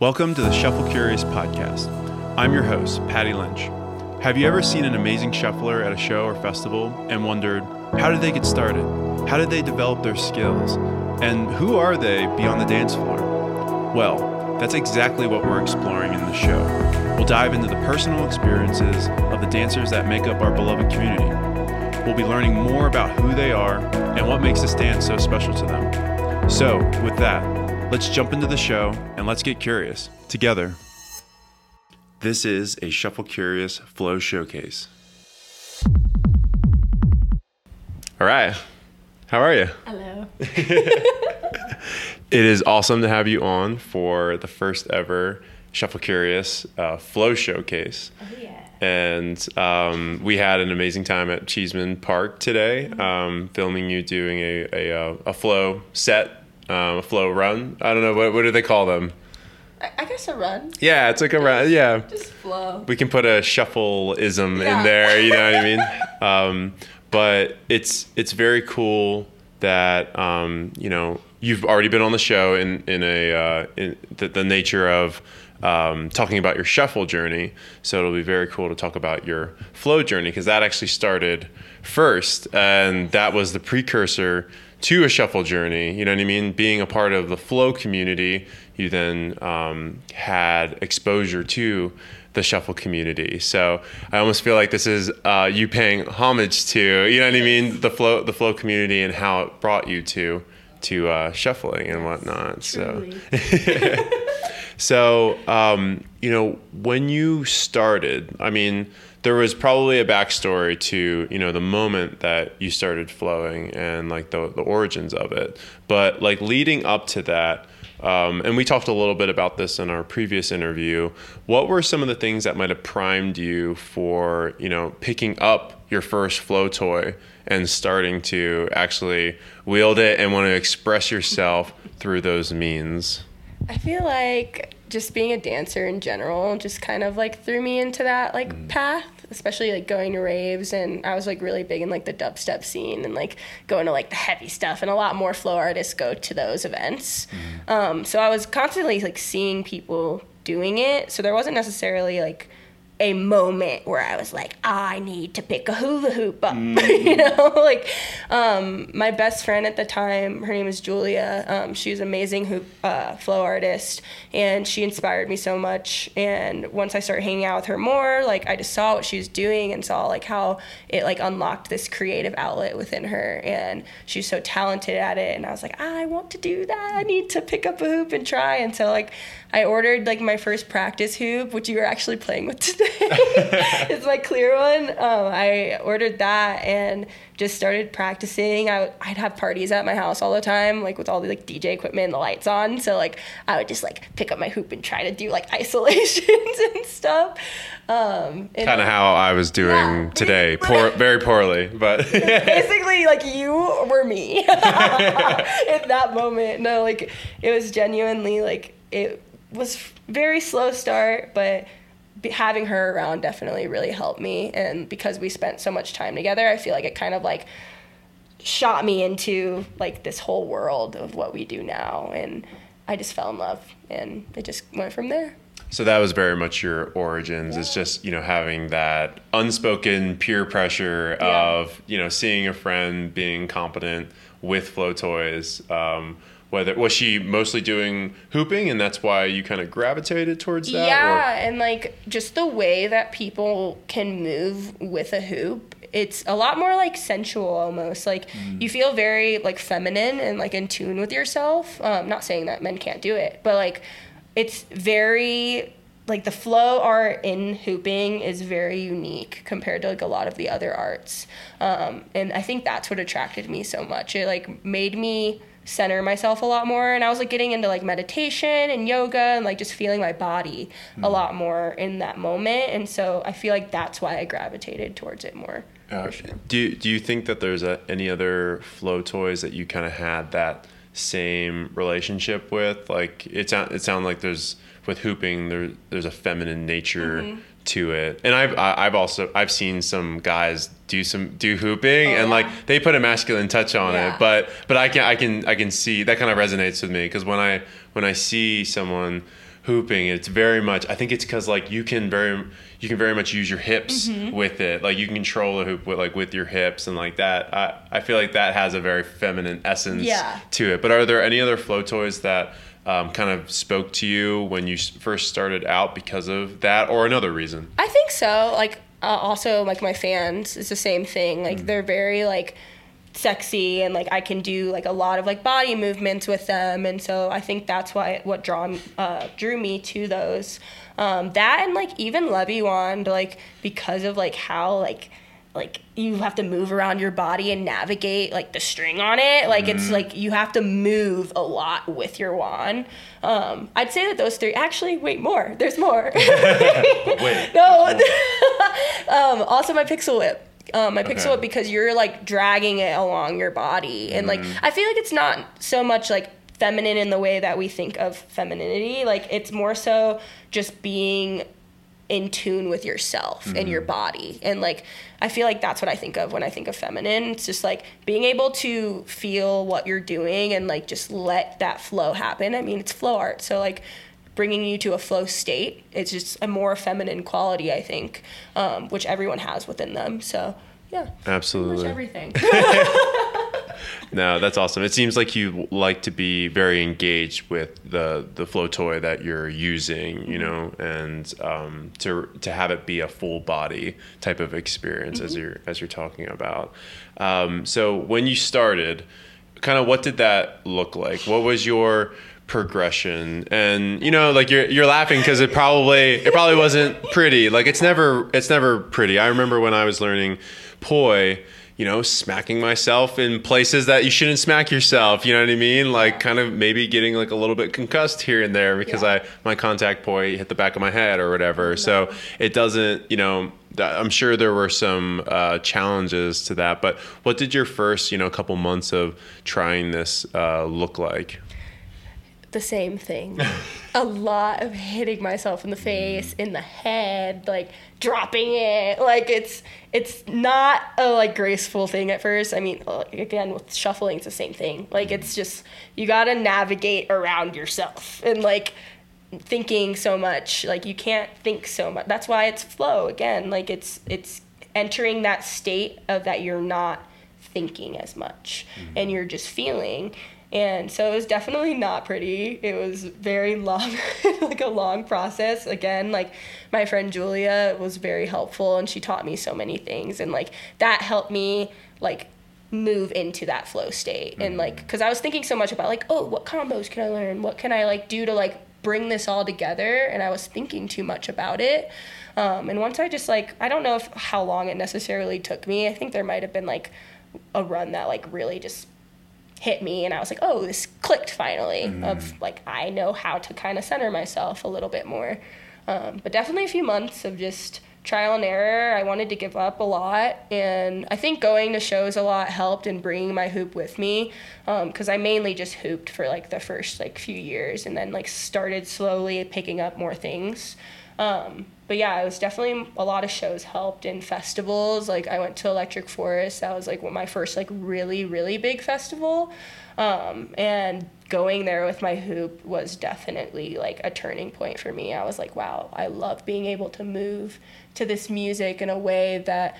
Welcome to the Shuffle Curious podcast. I'm your host, Patty Lynch. Have you ever seen an amazing shuffler at a show or festival and wondered, how did they get started? How did they develop their skills? And who are they beyond the dance floor? Well, that's exactly what we're exploring in the show. We'll dive into the personal experiences of the dancers that make up our beloved community. We'll be learning more about who they are and what makes this dance so special to them. So, with that, let's jump into the show and let's get curious together. This is a Shuffle Curious Flow Showcase. All right. How are you? Hello. It is awesome to have you on for the first ever Shuffle Curious uh, Flow Showcase. Oh yeah. And um, we had an amazing time at Cheeseman Park today, um, filming you doing a, a, uh, a flow set, um, a flow run. I don't know, what, what do they call them? I, I guess a run. Yeah, it's like a run. Yeah. Just flow. We can put a shuffleism Yeah. in there, you know what I mean? Um, but it's it's very cool that um, you know you've already been on the show in in a uh, in the, the nature of um, talking about your shuffle journey. So it'll be very cool to talk about your flow journey because that actually started first, and that was the precursor to a shuffle journey. You know what I mean? Being a part of the flow community, you then um, had exposure to the shuffle community. So I almost feel like this is uh, you paying homage to, you know what I mean, the flow the flow community and how it brought you to to uh, shuffling and whatnot. So so, um, you know, when you started, I mean, there was probably a backstory to, you know, the moment that you started flowing and like the, the origins of it. But like leading up to that, um, and we talked a little bit about this in our previous interview. What were some of the things that might have primed you for, you know, picking up your first flow toy and starting to actually wield it and want to express yourself through those means? I feel like just being a dancer in general just kind of like threw me into that like Mm. path, especially like going to raves and I was like really big in like the dubstep scene and like going to like the heavy stuff and a lot more flow artists go to those events. Mm. Um, so I was constantly like seeing people doing it. So there wasn't necessarily like a moment where I was like, I need to pick a hula hoop up. you know, like um, my best friend at the time, her name is Julia. Um, she was an amazing hoop uh, flow artist, and she inspired me so much. And once I started hanging out with her more, like I just saw what she was doing and saw like how it like unlocked this creative outlet within her, and she's so talented at it. And I was like, I want to do that. I need to pick up a hoop and try. And so like I ordered like my first practice hoop, which you were actually playing with today. It's my clear one. Um, I ordered that and just started practicing. I would, I'd have parties at my house all the time, like with all the like DJ equipment and the lights on. So like I would just like pick up my hoop and try to do like isolations and stuff. Um, kind of how I was doing Yeah. today, poor, very poorly, but basically like you were me in that moment no like it was genuinely like it was very slow start but having her around definitely really helped me and because we spent so much time together i feel like it kind of like shot me into like this whole world of what we do now and i just fell in love and it just went from there so that was very much your origins. It's just you know having that unspoken peer pressure Yeah. of you know seeing a friend being competent with flow toys. Um, whether was she mostly doing hooping, and that's why you kind of gravitated towards that? Yeah, and like just the way that people can move with a hoop, it's a lot more like sensual almost. Like you feel very like feminine and like in tune with yourself. Um, not saying that men can't do it, but like it's very like the flow art in hooping is very unique compared to like a lot of the other arts. Um, and I think that's what attracted me so much. It like made me center myself a lot more and I was like getting into like meditation and yoga and like just feeling my body a lot more in that moment and so I feel like that's why I gravitated towards it more. Uh, do Do you think that there's a, any other flow toys that you kind of had that same relationship with? Like it sound it sounded like there's with hooping there there's a feminine nature to it, and I've I- I've also I've seen some guys do some do hooping and yeah. like they put a masculine touch on Yeah. it, but but I can I can I can see that kind of resonates with me because when I when I see someone hooping, it's very much. I think it's because like you can very you can very much use your hips Mm-hmm. with it. Like you can control the hoop with like with your hips and like that. I I feel like that has a very feminine essence Yeah. to it. But are there any other flow toys that um, kind of spoke to you when you first started out because of that, or another reason? I think so. Like uh, also like my fans it's the same thing. Like they're very like sexy and like I can do like a lot of like body movements with them and so I think that's why what draw uh, drew me to those. Um, that and like even Levi Wand like because of like how like like you have to move around your body and navigate like the string on it like it's like you have to move a lot with your wand um, i'd say that those three actually wait more there's more Wait. no. um, also, my pixie whip. Um, my pixie Okay. whip because you're like dragging it along your body, and like I feel like it's not so much like feminine in the way that we think of femininity. Like it's more so just being in tune with yourself and your body, and like I feel like that's what I think of when I think of feminine. It's just like being able to feel what you're doing and like just let that flow happen. I mean, it's flow art, so like bringing you to a flow state. It's just a more feminine quality, I think, um, which everyone has within them. So, yeah, Absolutely. everything. No, that's awesome. It seems like you like to be very engaged with the the flow toy that you're using, you know, and um, to to have it be a full body type of experience as you're as you're talking about. Um, so when you started, kind of what did that look like? What was your progression and you know like you're you're laughing because it probably it probably wasn't pretty like it's never it's never pretty i remember when i was learning poi you know smacking myself in places that you shouldn't smack yourself you know what i mean? Like kind of maybe getting like a little bit concussed here and there because Yeah. i my contact point hit the back of my head or whatever. So it doesn't you know i'm sure there were some uh, challenges to that but what did your first you know couple months of trying this uh, look like the same thing. a lot of hitting myself in the mm. face, in the head, like dropping it. Like it's it's not a like graceful thing at first. I mean, uh, again with shuffling, it's the same thing. Like it's mm. just you got to navigate around yourself and like thinking so much. Like you can't think so much. That's why it's flow again. Like it's it's entering that state of that you're not thinking as much mm. and you're just feeling. And so it was definitely not pretty. It was very long, like a long process. Again, like my friend Julia was very helpful and she taught me so many things. And like that helped me like move into that flow state. And like, because I was thinking so much about like, oh, what combos can I learn? What can I like do to like bring this all together? And I was thinking too much about it. Um, and once I just like, I don't know if how long it necessarily took me. I think there might have been like a run that like really just hit me and I was like, oh, this clicked finally of like I know how to kind of center myself a little bit more. Um, but definitely a few months of just trial and error. I wanted to give up a lot, and I think going to shows a lot helped in bringing my hoop with me because I mainly just hooped for like the first like few years, and then like started slowly picking up more things. Um, but yeah, it was definitely a lot of shows helped in festivals. Like I went to Electric Forest. That was like my first like really really big festival. Um, and going there with my hoop was definitely like a turning point for me. I was like, wow, I love being able to move to this music in a way that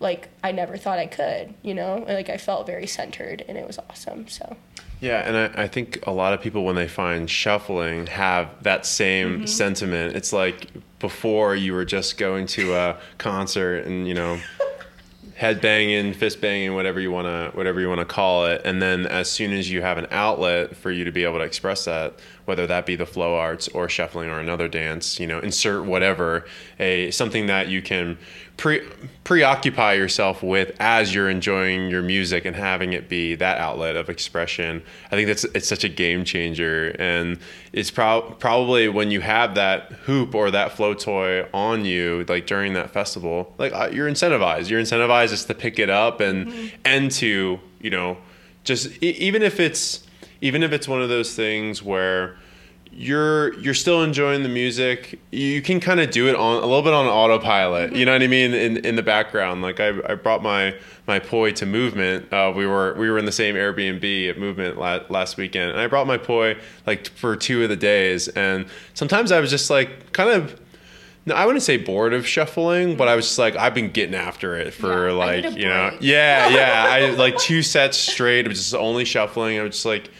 like I never thought I could, you know? Like I felt very centered and it was awesome. So Yeah, and I, I think a lot of people when they find shuffling have that same mm-hmm. sentiment. It's like before you were just going to a concert and you know head banging, fist banging, whatever you wanna whatever you wanna call it, and then as soon as you have an outlet for you to be able to express that, whether that be the flow arts or shuffling or another dance, you know, insert whatever a something that you can pre preoccupy yourself with as you're enjoying your music and having it be that outlet of expression. I think that's it's such a game changer, and it's prob- probably when you have that hoop or that flow toy on you, like during that festival, like uh, you're incentivized. You're incentivized just to pick it up and and to you know just e- even if it's even if it's one of those things where you're you're still enjoying the music. You can kind of do it on a little bit on autopilot. You know what I mean? In in the background, like I, I brought my my poi to Movement. Uh, we were we were in the same Airbnb at Movement la- last weekend, and I brought my poi like for two of the days. And sometimes I was just like kind of. No, I wouldn't say bored of shuffling, but I was just like I've been getting after it for Yeah, like you know yeah yeah I like two sets straight. It was just only shuffling. I was just like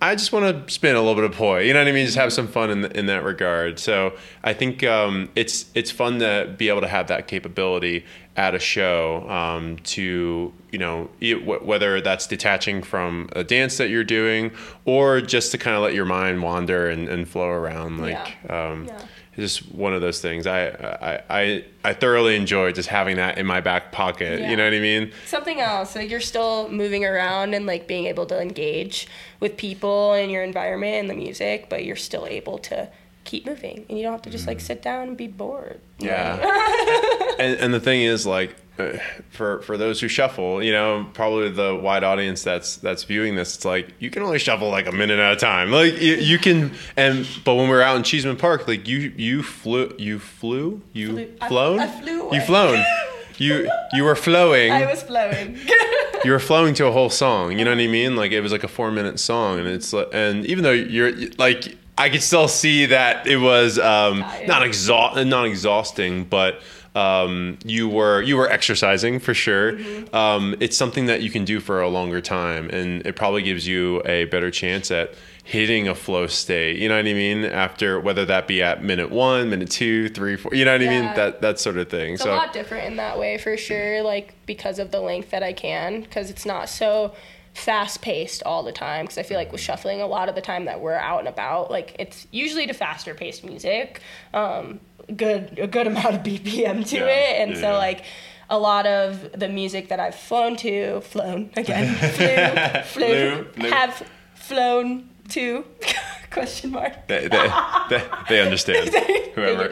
I just want to spin a little bit of poi. You know what I mean? Just have some fun in in that regard. So I think um, it's it's fun to be able to have that capability at a show um, to you know it, wh- whether that's detaching from a dance that you're doing or just to kind of let your mind wander and, and flow around. Like um, Yeah. Just one of those things. I, I I I thoroughly enjoy just having that in my back pocket. Yeah. You know what I mean? something else. Like you're still moving around and like being able to engage with people and your environment and the music, but you're still able to keep moving and you don't have to just like mm. sit down and be bored. Yeah. and, and the thing is like for for those who shuffle you know probably the wide audience that's that's viewing this it's like you can only shuffle like a minute at a time. Like you, you can and but when we were out in cheeseman park like you you flew you flew? You Flew- I- flown? I flew you flown. You you were flowing. I was flowing. you were flowing to a whole song. You know what I mean? Like it was like a four minute song, and it's like, and even though you're like, I could still see that it was um, not exhaust, not exhausting, but um, you were you were exercising for sure. Mm-hmm. Um, it's something that you can do for a longer time, and it probably gives you a better chance at hitting a flow state. You know what I mean? After whether that be at minute one, minute two, three, four. You know what I mean? That that sort of thing. It's a lot different in that way for sure, like because of the length that I can, because it's not so fast paced all the time. Because I feel like with shuffling, a lot of the time that we're out and about, like it's usually to faster paced music, um, good a good amount of BPM to Yeah, it, and yeah, so yeah. like. A lot of the music that I've flown to, flown again, flew, flew, Flew, have flown to, question mark. they, they, they, they understand. Whoever.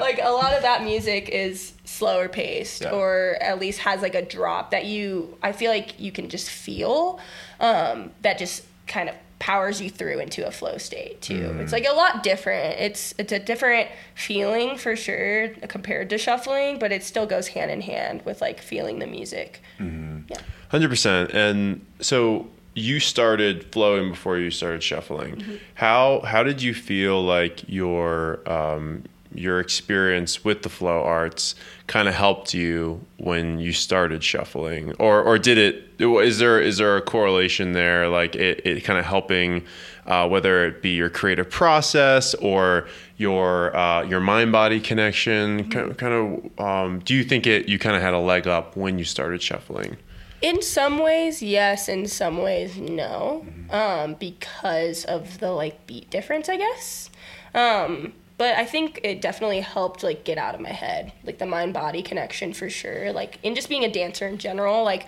like a lot of that music is slower paced Yeah. or at least has like a drop that you i feel like you can just feel um, that just kind of powers you through into a flow state too Mm. it's like a lot different it's it's a different feeling for sure compared to shuffling but it still goes hand in hand with like feeling the music yeah Hundred percent. And so you started flowing before you started shuffling. Mm-hmm. How how did you feel like your um, your experience with the flow arts kind of helped you when you started shuffling, or or did it? Is there is there a correlation there? Like it, it kind of helping, uh, whether it be your creative process or your uh, your mind body connection. Kind, kind of. Um, do you think it you kind of had a leg up when you started shuffling? In some ways, yes. In some ways, no. Mm-hmm. Um, because of the like beat difference, I guess. Um, but I think it definitely helped like get out of my head, like the mind body connection for sure. Like in just being a dancer in general, like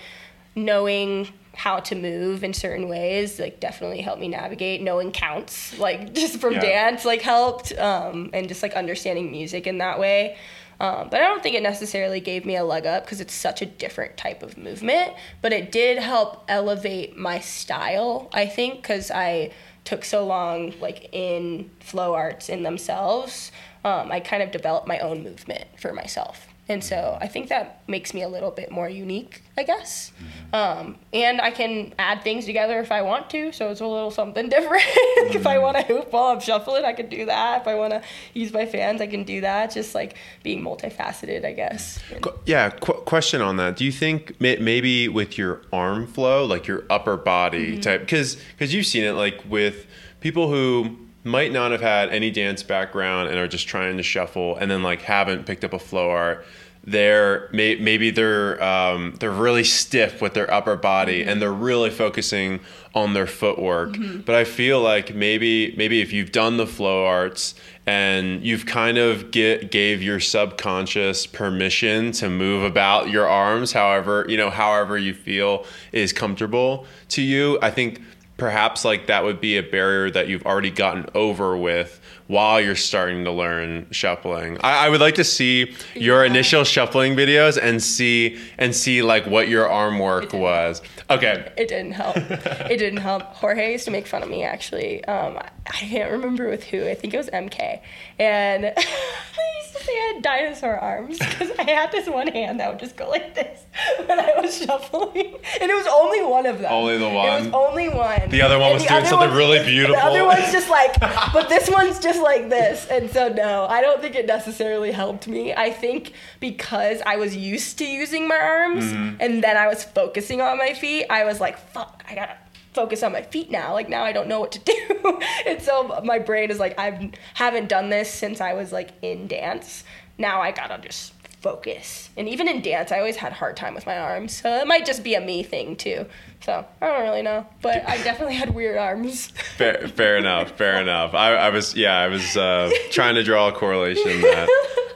knowing how to move in certain ways like definitely helped me navigate. Knowing counts like just from Yeah. dance like helped um, and just like understanding music in that way. Um, but i don't think it necessarily gave me a leg up because it's such a different type of movement but it did help elevate my style i think because i took so long like in flow arts in themselves. Um, i kind of developed my own movement for myself and so I think that makes me a little bit more unique, I guess. Mm-hmm. Um, and I can add things together if I want to, so it's a little something different. if I mm-hmm. want to hoop while I'm shuffling, I can do that. If I want to use my fans, I can do that. Just like being multifaceted, I guess. Yeah, qu- question on that. Do you think may- maybe with your arm flow, like your upper body mm-hmm. type, because because you've seen it like with people who might not have had any dance background and are just trying to shuffle, and then like haven't picked up a flow art. They're may- maybe they're um, they're really stiff with their upper body and they're really focusing on their footwork. But I feel like maybe maybe if you've done the flow arts and you've kind of get gave your subconscious permission to move about your arms however you know however you feel is comfortable to you i think perhaps like that would be a barrier that you've already gotten over with while you're starting to learn shuffling. I, I would like to see your Yeah. initial shuffling videos and see and see like what your arm work was. Okay. it didn't help. it didn't help. Jorge used to make fun of me actually. Um, I can't remember with who. I think it was MK. And they used to say I had dinosaur arms because I had this one hand that would just go like this when I was shuffling, and it was only one of them. Only the one. It was only one. The other one was doing something really beautiful. The other one's just like, but this one's just like this. And so no, I don't think it necessarily helped me. I think because I was used to using my arms Mm-hmm. and then I was focusing on my feet, I was like, fuck, I gotta focus on my feet now. Like now I don't know what to do. and so my brain is like, I haven't done this since I was like in dance. Now I gotta just focus. And even in dance, I always had a hard time with my arms. So it might just be a me thing too. So I don't really know. But I definitely had weird arms. Fair, fair enough. Fair enough. I, I was, yeah, I was uh, trying to draw a correlation that,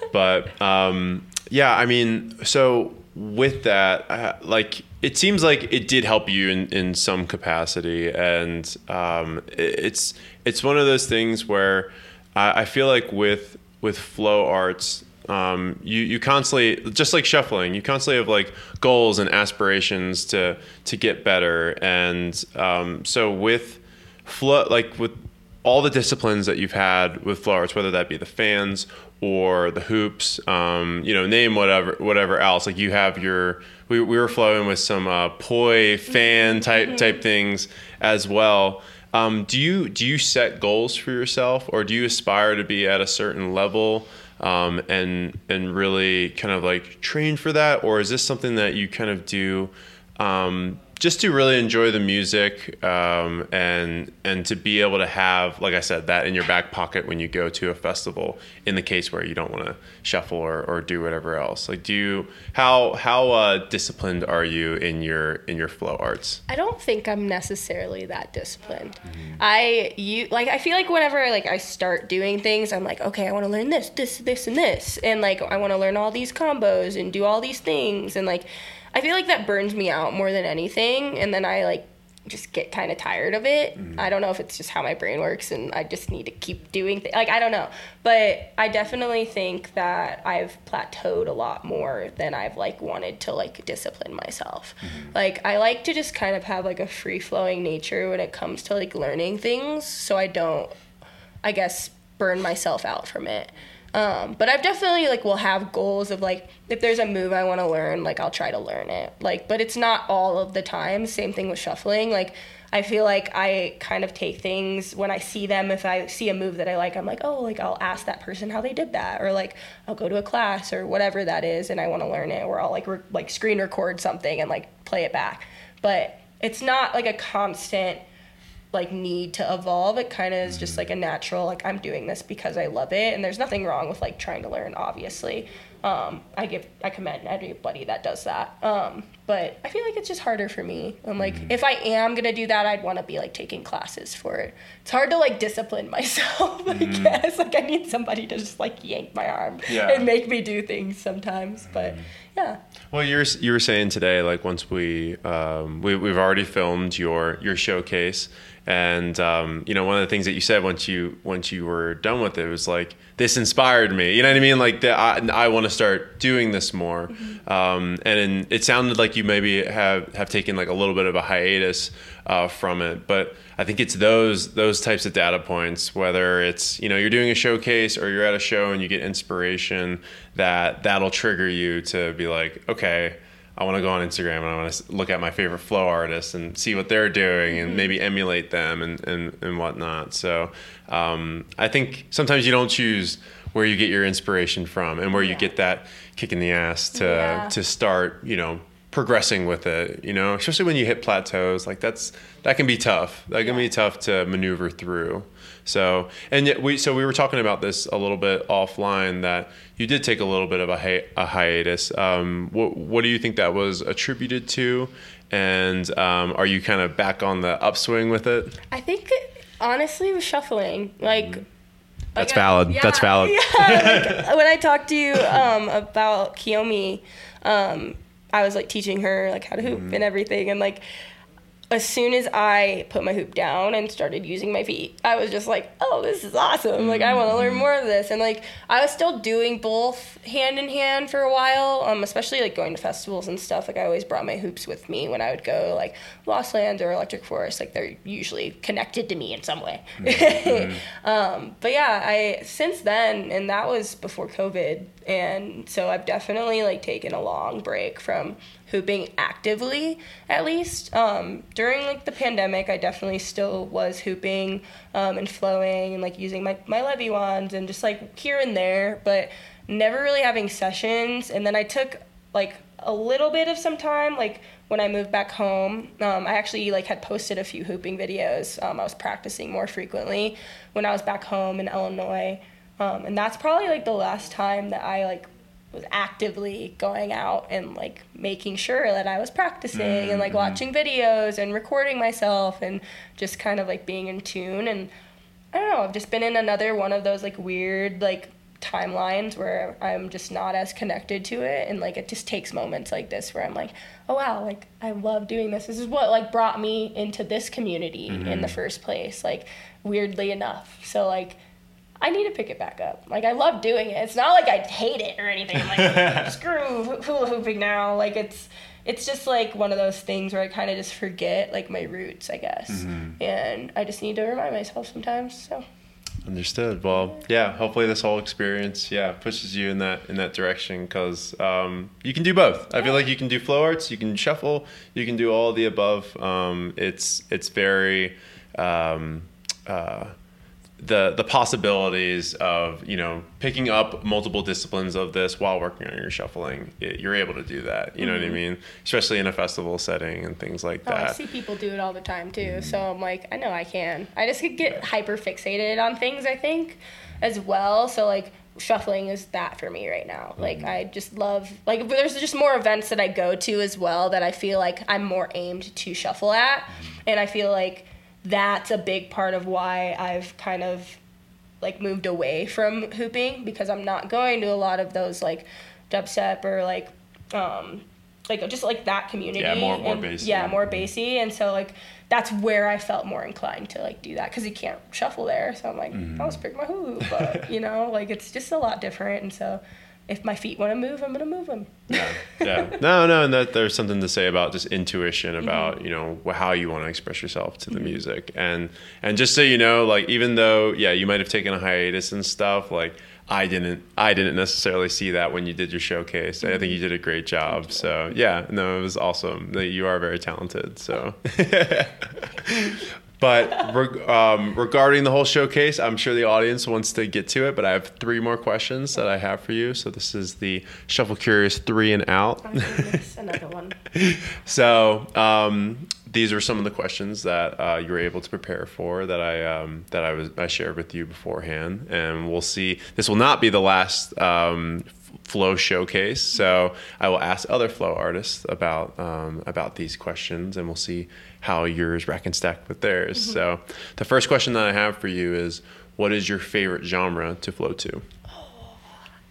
but um, yeah, I mean, so with that, uh, like, it seems like it did help you in, in some capacity, and um, it, it's it's one of those things where I, I feel like with with flow arts, um, you you constantly just like shuffling you constantly have like goals and aspirations to to get better. And um, so with flow like with all the disciplines that you've had with flow arts whether that be the fans or the hoops um, you know name whatever whatever else like you have your we, we were flowing with some uh, poi fan type type things as well. Um, do you do you set goals for yourself or do you aspire to be at a certain level um, and and really kind of like train for that, or is this something that you kind of do um, just to really enjoy the music um, and and to be able to have, like I said, that in your back pocket when you go to a festival. In the case where you don't want to shuffle or, or do whatever else, like do you how how uh, disciplined are you in your in your flow arts? I don't think I'm necessarily that disciplined. I you like I feel like whenever like I start doing things, I'm like, okay, I want to learn this, this, this, and this, and like I want to learn all these combos and do all these things, and like I feel like that burns me out more than anything, and then I like just get kind of tired of it. Mm. I don't know if it's just how my brain works, and I just need to keep doing things. Like I don't know, but I definitely think that I've plateaued a lot more than I've like wanted to like discipline myself. Mm-hmm. Like I like to just kind of have like a free flowing nature when it comes to like learning things, so I don't, I guess, burn myself out from it. Um, but I've definitely like will have goals of like if there's a move I want to learn, like I'll try to learn it. Like, but it's not all of the time. Same thing with shuffling. Like I feel like I kind of take things when I see them. If I see a move that I like, I'm like, oh, like I'll ask that person how they did that, or like I'll go to a class or whatever that is, and I want to learn it, or I'll like re- like screen record something and like play it back. But it's not like a constant like need to evolve it kind of is just like a natural like i'm doing this because i love it and there's nothing wrong with like trying to learn obviously. Um, i give i commend anybody that does that. Um, but i feel like it's just harder for me. And like if i am gonna do that i'd want to be like taking classes for it. It's hard to like discipline myself i guess. Like i need somebody to just like yank my arm Yeah. and make me do things sometimes but yeah. Well, you're you were saying today, like once we um, we we've already filmed your your showcase, and um, you know one of the things that you said once you once you were done with it was like this inspired me. You know what I mean? Like that I, I want to start doing this more. Um, and in, it sounded like you maybe have have taken like a little bit of a hiatus uh, from it, but I think it's those those types of data points, whether it's you know you're doing a showcase or you're at a show and you get inspiration, that that'll trigger you to be like, okay, I want to go on Instagram and I want to look at my favorite flow artists and see what they're doing and maybe emulate them and and, and whatnot. So um, I think sometimes you don't choose where you get your inspiration from and where you Yeah. get that kick in the ass to Yeah. to start, you know progressing with it you know especially when you hit plateaus like that's that can be tough that can be tough to maneuver through so and yet we so we were talking about this a little bit offline that you did take a little bit of a, hi- a hiatus. Um, what, what do you think that was attributed to? And um, are you kind of back on the upswing with it? I think honestly with shuffling, like That's like, valid. yeah, That's valid. Yeah, like, when I talked to you um, about Kiyomi, um, I was like teaching her like how to hoop Mm-hmm. and everything, and like as soon as I put my hoop down and started using my feet, I was just like, oh, this is awesome. Like, I want to learn more of this. And like, I was still doing both hand in hand for a while, um, especially like going to festivals and stuff. Like, I always brought my hoops with me when I would go, like, Lost Lands or Electric Forest. Like, they're usually connected to me in some way. Mm-hmm. um, but yeah, I, since then, and that was before COVID. And so I've definitely like taken a long break from hooping actively at least. Um, during like the pandemic i definitely still was hooping um, and flowing and like using my, my levi wands and just like here and there but never really having sessions. And then i took like a little bit of some time like when i moved back home um, i actually like had posted a few hooping videos. Um, i was practicing more frequently when i was back home in illinois um, and that's probably like the last time that i like was actively going out and like making sure that I was practicing mm-hmm. and like mm-hmm. watching videos and recording myself and just kind of like being in tune and I don't know, I've just been in another one of those like weird like timelines where I'm just not as connected to it and like it just takes moments like this where I'm like, oh wow, like I love doing this. This is what like brought me into this community mm-hmm. in the first place, like weirdly enough. So like I need to pick it back up. Like I love doing it. It's not like I hate it or anything. I'm like screw hula hooping now. Like it's it's just like one of those things where I kind of just forget like my roots, I guess. Mm-hmm. And I just need to remind myself sometimes. So. Understood. Well, yeah. Hopefully, this whole experience, yeah, pushes you in that in that direction because um, you can do both. I feel like you can do flow arts, you can shuffle, you can do all the above. Um, it's it's very um, uh, the the possibilities of you know picking up multiple disciplines of this while working on your shuffling it, you're able to do that you know mm-hmm. what i mm-hmm. mean especially in a festival setting and things like oh, that i see people do it all the time too mm-hmm. so i'm like i know i can i just could get hyper fixated on things i think as well so like shuffling is that for me right now mm-hmm. like i just love like there's just more events that i go to as well that i feel like i'm more aimed to shuffle at mm-hmm. and i feel like that's a big part of why I've kind of like moved away from hooping because I'm not going to a lot of those like dubstep or like um like just like that community. Yeah, more more bassy. Yeah, more bassy, and so like that's where I felt more inclined to like do that because you can't shuffle there. So I'm like, mm-hmm. I'll just pick my hoop, but you know, like it's just a lot different, and so if my feet want to move, I'm going to move them. yeah, yeah. No, no, and that there's something to say about just intuition mm-hmm. about mm-hmm. you know how you want to express yourself to the mm-hmm. music, and and just so you know, like even though yeah, you might have taken a hiatus and stuff, like I didn't I didn't necessarily see that when you did your showcase. I think you did a great job. So yeah, no, it was awesome. You are very talented. So But um, regarding the whole showcase, I'm sure the audience wants to get to it. But I have three more questions that I have for you. So this is the Shuffle Curious three and out. another one. so um, these are some of the questions that uh, you were able to prepare for that I um, that I was I shared with you beforehand, and we'll see. This will not be the last um, flow showcase. So I will ask other flow artists about um, about these questions, and we'll see how yours rack and stack with theirs. Mm-hmm. So the first question that I have for you is what is your favorite genre to flow to?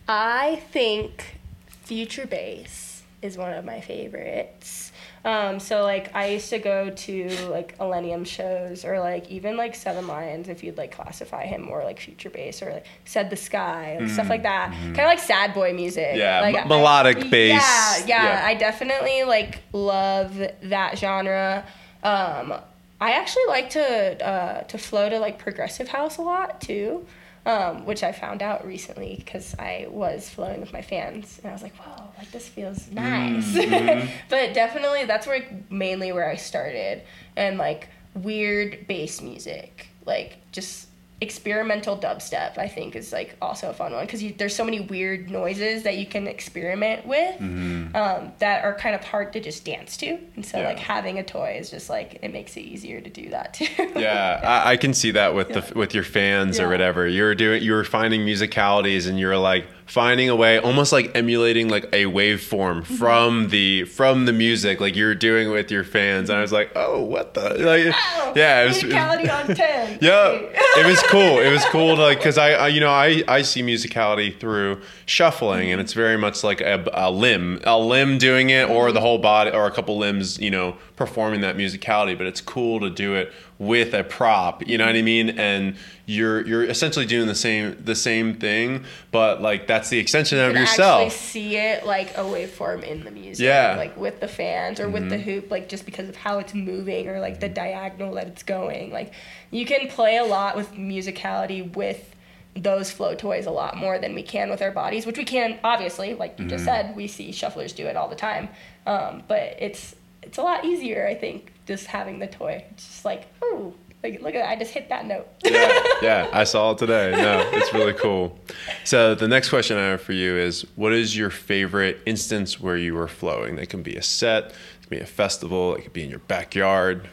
I think future bass is one of my favorites. Um, so like I used to go to like Illenium shows or like even like Seven Lions if you'd like classify him more like future bass or like Said the Sky like, mm stuff like that. Mm-hmm. Kind of like sad boy music. Yeah, like, m- melodic I, bass. Yeah, yeah, yeah, I definitely like love that genre. Um, I actually like to uh, to flow to like progressive house a lot too, um, which I found out recently because I was flowing with my fans and I was like, whoa, like this feels nice. Mm-hmm. but definitely that's where mainly where I started and like weird bass music, like just experimental dubstep i think is like also a fun one because there's so many weird noises that you can experiment with mm-hmm. um, that are kind of hard to just dance to and so yeah. like having a toy is just like it makes it easier to do that too yeah, yeah. I, I, can see that with yeah. the with your fans or whatever you're doing you were finding musicalities and you're like finding a way, almost like emulating like a waveform Mm-hmm. from the from the music, like you're doing with your fans. And I was like, oh, what the? Like, Oh, yeah, it was, it musicality on ten. yeah, it was cool. It was cool to like because I, I, you know, I I see musicality through shuffling, and it's very much like a, a limb, a limb doing it, or the whole body, or a couple limbs, you know, performing that musicality. But it's cool to do it with a prop. You know what I mean? And you're you're essentially doing the same the same thing, but like that's the extension of yourself. actually see it like a waveform in the music. Yeah. Mm-hmm. Like with the fans or with the hoop, like just because of how it's moving or like the diagonal that it's going. Like you can play a lot with musicality with those flow toys a lot more than we can with our bodies, which we can obviously, like you just Mm-hmm. said, we see shufflers do it all the time. Um, but it's it's a lot easier, I think, just having the toy. It's just like, oh, like look at that, I just hit that note. yeah, yeah, I saw it today. No, it's really cool. So the next question I have for you is, what is your favorite instance where you were flowing? That can be a set, it can be a festival, it could be in your backyard.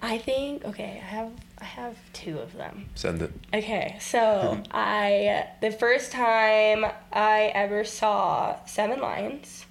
I think okay, I have I have two of them. Send it. Okay, so I the first time I ever saw Seven Lions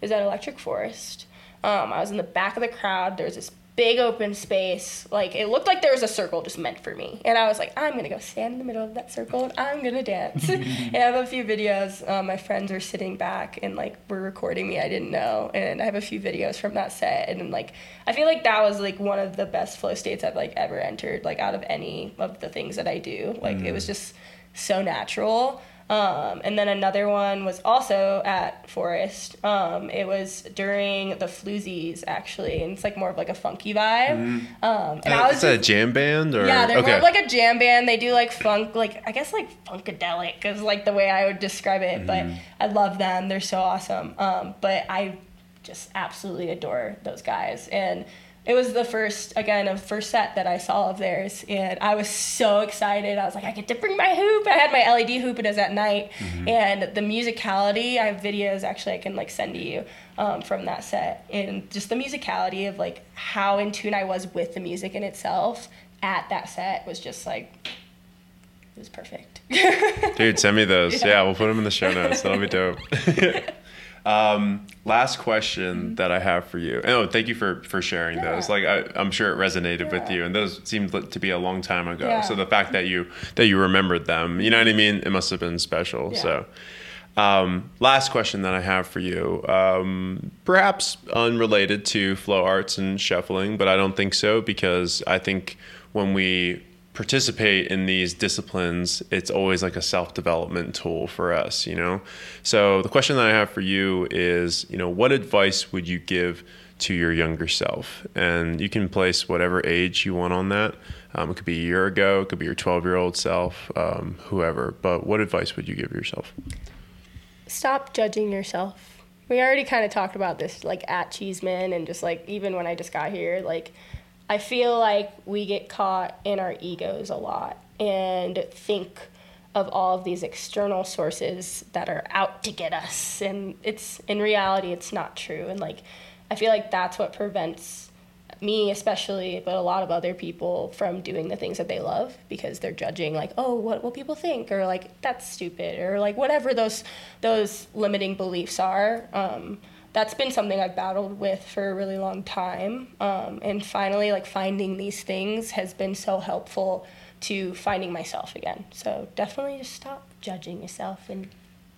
was at Electric Forest. Um, I was in the back of the crowd. There was this big open space. Like it looked like there was a circle just meant for me, and I was like, I'm gonna go stand in the middle of that circle and I'm gonna dance. and I have a few videos. Um, my friends are sitting back and like were recording me. I didn't know, and I have a few videos from that set. And like I feel like that was like one of the best flow states I've like ever entered. Like out of any of the things that I do, like it was just so natural. Um, and then another one was also at Forest. Um, it was during the Floozies actually, and it's like more of like a funky vibe. Um, and I was is that a jam band or yeah, they're okay? more of like a jam band. They do like funk, like I guess like funkadelic is like the way I would describe it. But I love them. They're so awesome. Um, but I just absolutely adore those guys. And it was the first again a first set that I saw of theirs, and I was so excited. I was like, I get to bring my hoop. I had my LED hoop. It was at night, and the musicality. I have videos actually I can like send to you um, from that set, and just the musicality of like how in tune I was with the music in itself at that set was just like it was perfect. Dude, send me those. Yeah. Yeah. we'll put them in the show notes. That'll be dope. um, last question that I have for you. Oh, thank you for for sharing Yeah. those. Like I, I'm sure it resonated with you, and those seemed to be a long time ago. Yeah. So the fact that you that you remembered them, you know what I mean? It must have been special. Yeah. So. Um, last question that I have for you, um, perhaps unrelated to flow arts and shuffling, but I don't think so because I think when we participate in these disciplines, it's always like a self development tool for us, you know? So the question that I have for you is, you know, what advice would you give to your younger self? And you can place whatever age you want on that. Um, it could be a year ago, it could be your 12 year old self, um, whoever. But what advice would you give yourself? Stop judging yourself. We already kind of talked about this, like at Cheeseman, and just like even when I just got here, like I feel like we get caught in our egos a lot and think of all of these external sources that are out to get us, and it's in reality, it's not true. And like I feel like that's what prevents me especially but a lot of other people from doing the things that they love because they're judging like oh what will people think? or like that's stupid or like whatever those those limiting beliefs are. Um, that's been something i've battled with for a really long time um, and finally like finding these things has been so helpful to finding myself again so definitely just stop judging yourself and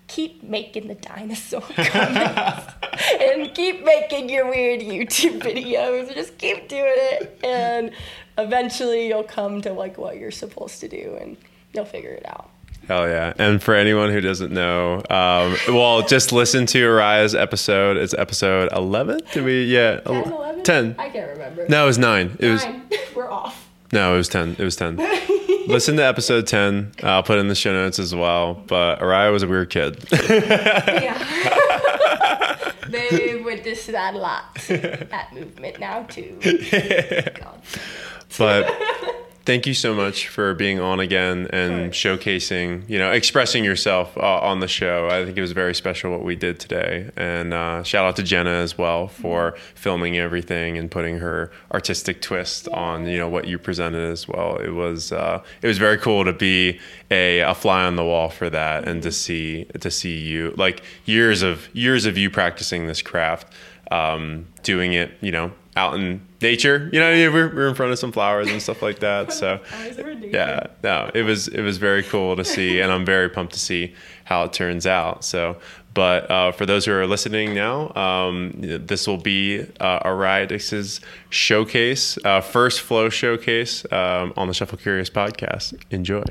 keep making the dinosaur comments and keep making your weird YouTube videos. Just keep doing it, and eventually you'll come to like what you're supposed to do, and you'll figure it out. Hell yeah. And for anyone who doesn't know, um, well, just listen to Ariah's episode. It's episode 11? Did we? Yeah. 10, 11? 10. I can't remember. No, it was 9. It was We're off. No, it was 10. It was 10. listen to episode 10. I'll put in the show notes as well. But Ariah was a weird kid. Yeah. they witnessed that a lot. That movement now too. God. but thank you so much for being on again and showcasing, you know, expressing yourself uh, on the show. I think it was very special what we did today. And uh, shout out to Jenna as well for filming everything and putting her artistic twist on, you know, what you presented as well. It was uh, it was very cool to be a, a fly on the wall for that and to see to see you like years of years of you practicing this craft, um, doing it, you know, out in nature. You know, we're, we're in front of some flowers and stuff like that. So yeah, no, it was it was very cool to see, and I'm very pumped to see how it turns out. So, but uh, for those who are listening now, um, this will be uh, Ariah Dix's showcase, uh, first flow showcase um, on the Shuffle Curious podcast. Enjoy.